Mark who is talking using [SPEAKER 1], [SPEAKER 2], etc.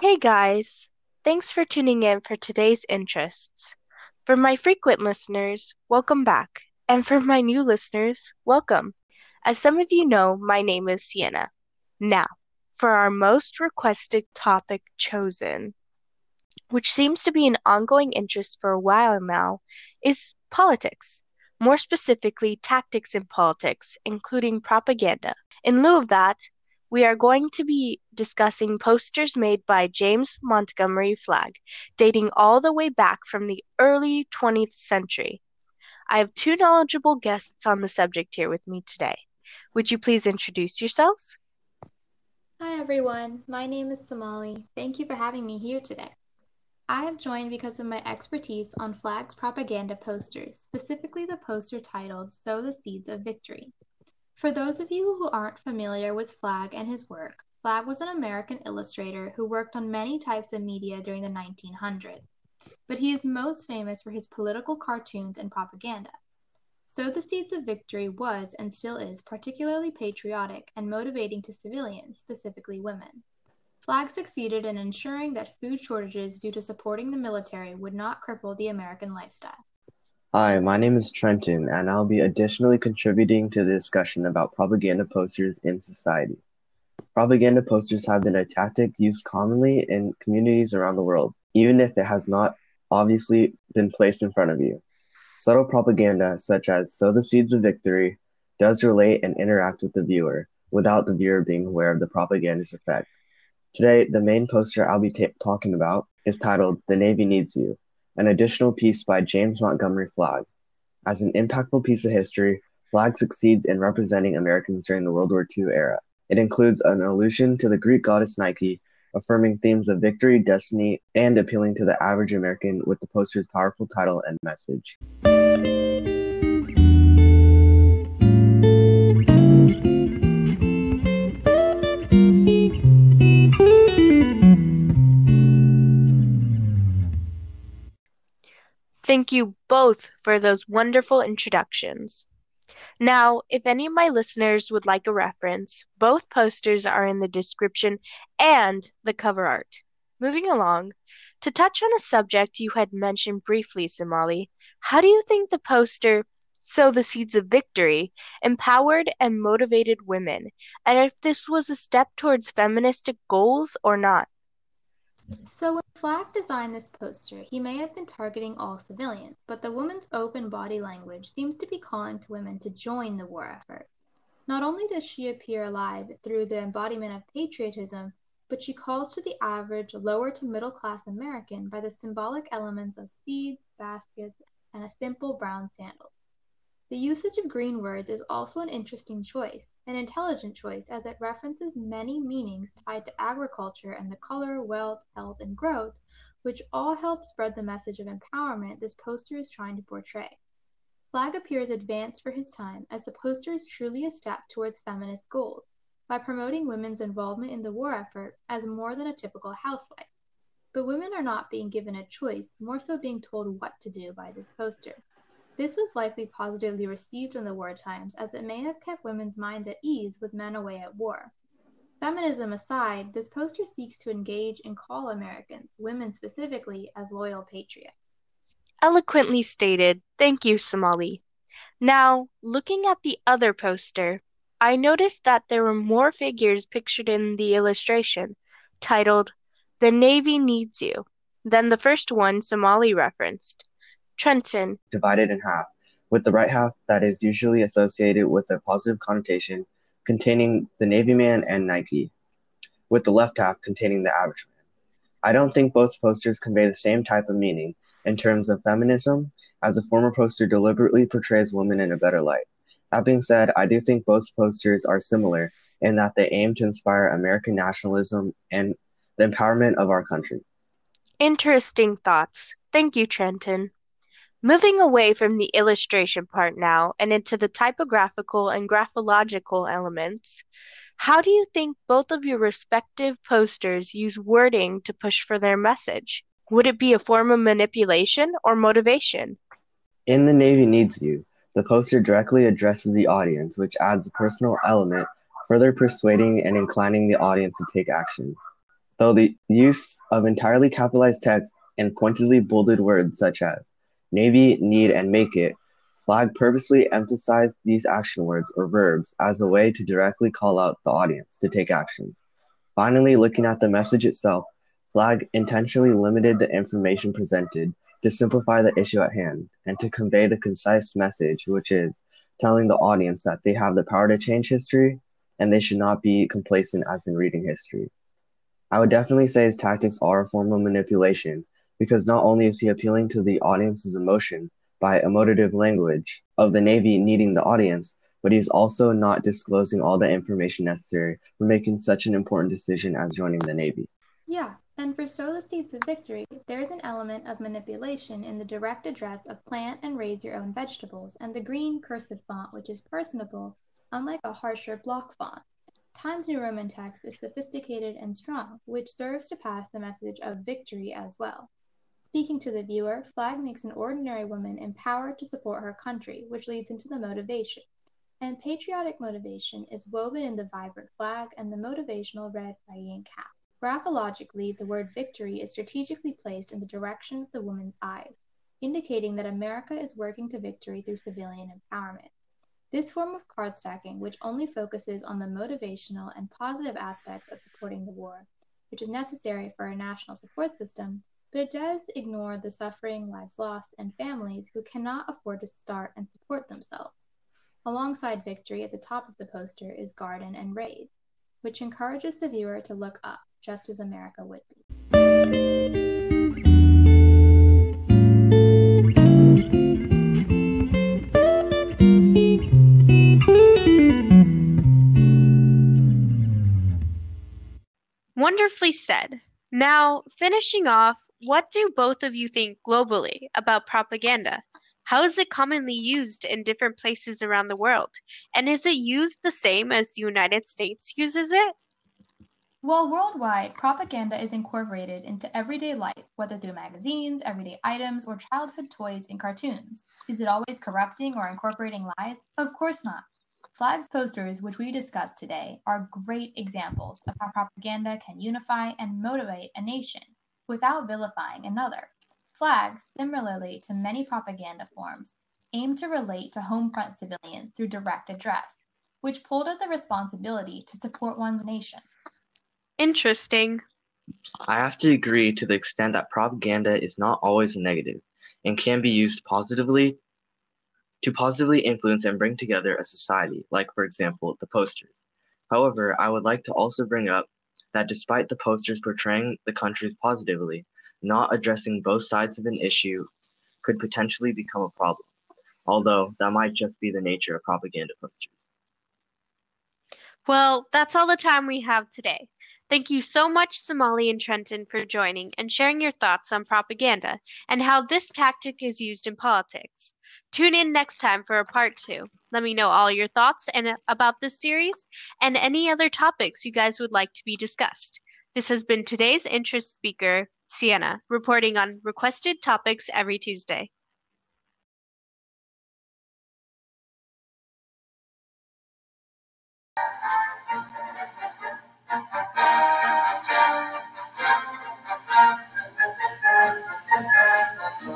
[SPEAKER 1] Hey guys, thanks for tuning in for today's interests. For my frequent listeners, welcome back. And for my new listeners, welcome. As some of you know, my name is Sienna. Now, for our most requested topic chosen, which seems to be an ongoing interest for a while now, is politics. More specifically, tactics in politics, including propaganda. In lieu of that, we are going to be discussing posters made by James Montgomery Flagg, dating all the way back from the early 20th century. I have two knowledgeable guests on the subject here with me today. Would you please introduce yourselves?
[SPEAKER 2] Hi everyone, my name is Somali. Thank you for having me here today. I have joined because of my expertise on Flagg's propaganda posters, specifically the poster titled Sow the Seeds of Victory. For those of you who aren't familiar with Flagg and his work, Flagg was an American illustrator who worked on many types of media during the 1900s, but he is most famous for his political cartoons and propaganda. Sow the Seeds of Victory was and still is particularly patriotic and motivating to civilians, specifically women. Flagg succeeded in ensuring that food shortages due to supporting the military would not cripple the American lifestyle.
[SPEAKER 3] Hi, my name is Trenton, and I'll be additionally contributing to the discussion about propaganda posters in society. Propaganda posters have been a tactic used commonly in communities around the world, even if it has not obviously been placed in front of you. Subtle propaganda, such as sow the seeds of victory, does relate and interact with the viewer, without the viewer being aware of the propaganda's effect. Today, the main poster I'll be ta- talking about is titled The Navy Needs You an additional piece by James Montgomery Flagg. As an impactful piece of history, Flagg succeeds in representing Americans during the World War II era. It includes an allusion to the Greek goddess Nike, affirming themes of victory, destiny, and appealing to the average American with the poster's powerful title and message.
[SPEAKER 1] Thank you both for those wonderful introductions. Now, if any of my listeners would like a reference, both posters are in the description and the cover art. Moving along, to touch on a subject you had mentioned briefly, Somali, how do you think the poster Sow the Seeds of Victory empowered and motivated women, and if this was a step towards feministic goals or not?
[SPEAKER 2] So when Flagg designed this poster, he may have been targeting all civilians, but the woman's open body language seems to be calling to women to join the war effort. Not only does she appear alive through the embodiment of patriotism, but she calls to the average lower to middle class American by the symbolic elements of seeds, baskets, and a simple brown sandal. The usage of green words is also an interesting choice, an intelligent choice as it references many meanings tied to agriculture and the color, wealth, health, and growth, which all help spread the message of empowerment this poster is trying to portray. Flagg appears advanced for his time as the poster is truly a step towards feminist goals by promoting women's involvement in the war effort as more than a typical housewife. But women are not being given a choice, more so being told what to do by this poster. This was likely positively received in the war times, as it may have kept women's minds at ease with men away at war. Feminism aside, this poster seeks to engage and call Americans, women specifically, as loyal patriots.
[SPEAKER 1] Eloquently stated. Thank you, Somali. Now, looking at the other poster, I noticed that there were more figures pictured in the illustration, titled The Navy Needs You, than the first one Somali referenced. Trenton.
[SPEAKER 3] Divided in half, with the right half that is usually associated with a positive connotation containing the Navy man and Nike, with the left half containing the average man. I don't think both posters convey the same type of meaning in terms of feminism, as the former poster deliberately portrays women in a better light. That being said, I do think both posters are similar in that they aim to inspire American nationalism and the empowerment of our country.
[SPEAKER 1] Interesting thoughts. Thank you, Trenton. Moving away from the illustration part now and into the typographical and graphological elements, how do you think both of your respective posters use wording to push for their message? Would it be a form of manipulation or motivation?
[SPEAKER 3] In The Navy Needs You, the poster directly addresses the audience, which adds a personal element, further persuading and inclining the audience to take action. Though the use of entirely capitalized text and pointedly bolded words such as Navy, need, and make it, Flagg purposely emphasized these action words or verbs as a way to directly call out the audience to take action. Finally, looking at the message itself, Flagg intentionally limited the information presented to simplify the issue at hand and to convey the concise message, which is telling the audience that they have the power to change history and they should not be complacent as in reading history. I would definitely say his tactics are a form of manipulation because not only is he appealing to the audience's emotion by emotive language of the Navy needing the audience, but he's also not disclosing all the information necessary for making such an important decision as joining the Navy.
[SPEAKER 2] Yeah, and for Sow the Seeds of Victory, there is an element of manipulation in the direct address of plant and raise your own vegetables and the green cursive font, which is personable, unlike a harsher block font. Times New Roman text is sophisticated and strong, which serves to pass the message of victory as well. Speaking to the viewer, Flagg makes an ordinary woman empowered to support her country, which leads into the motivation. And patriotic motivation is woven in the vibrant flag and the motivational red Phrygian cap. Graphologically, the word victory is strategically placed in the direction of the woman's eyes, indicating that America is working to victory through civilian empowerment. This form of card stacking, which only focuses on the motivational and positive aspects of supporting the war, which is necessary for a national support system, but it does ignore the suffering, lives lost, and families who cannot afford to start and support themselves. Alongside victory at the top of the poster is garden and raise, which encourages the viewer to look up just as America would be.
[SPEAKER 4] Wonderfully said. Now, finishing off, what do both of you think globally about propaganda? How is it commonly used in different places around the world? And is it used the same as the United States uses it?
[SPEAKER 2] Well, worldwide, propaganda is incorporated into everyday life, whether through magazines, everyday items, or childhood toys and cartoons. Is it always corrupting or incorporating lies? Of course not. Flagg's posters, which we discussed today, are great examples of how propaganda can unify and motivate a nation without vilifying another. Flagg's, similarly to many propaganda forms, aim to relate to home front civilians through direct address, which pulled at the responsibility to support one's nation.
[SPEAKER 4] Interesting.
[SPEAKER 3] I have to agree to the extent that propaganda is not always negative and can be used positively to positively influence and bring together a society, like, for example, the posters. However, I would like to also bring up that despite the posters portraying the countries positively, not addressing both sides of an issue could potentially become a problem, although that might just be the nature of propaganda posters.
[SPEAKER 4] Well, that's all the time we have today. Thank you so much, Somali and Trenton, for joining and sharing your thoughts on propaganda and how this tactic is used in politics. Tune in next time for a part two. Let me know all your thoughts and uh, about this series and any other topics you guys would like to be discussed. This has been today's interest speaker, Sienna, reporting on requested topics every Tuesday.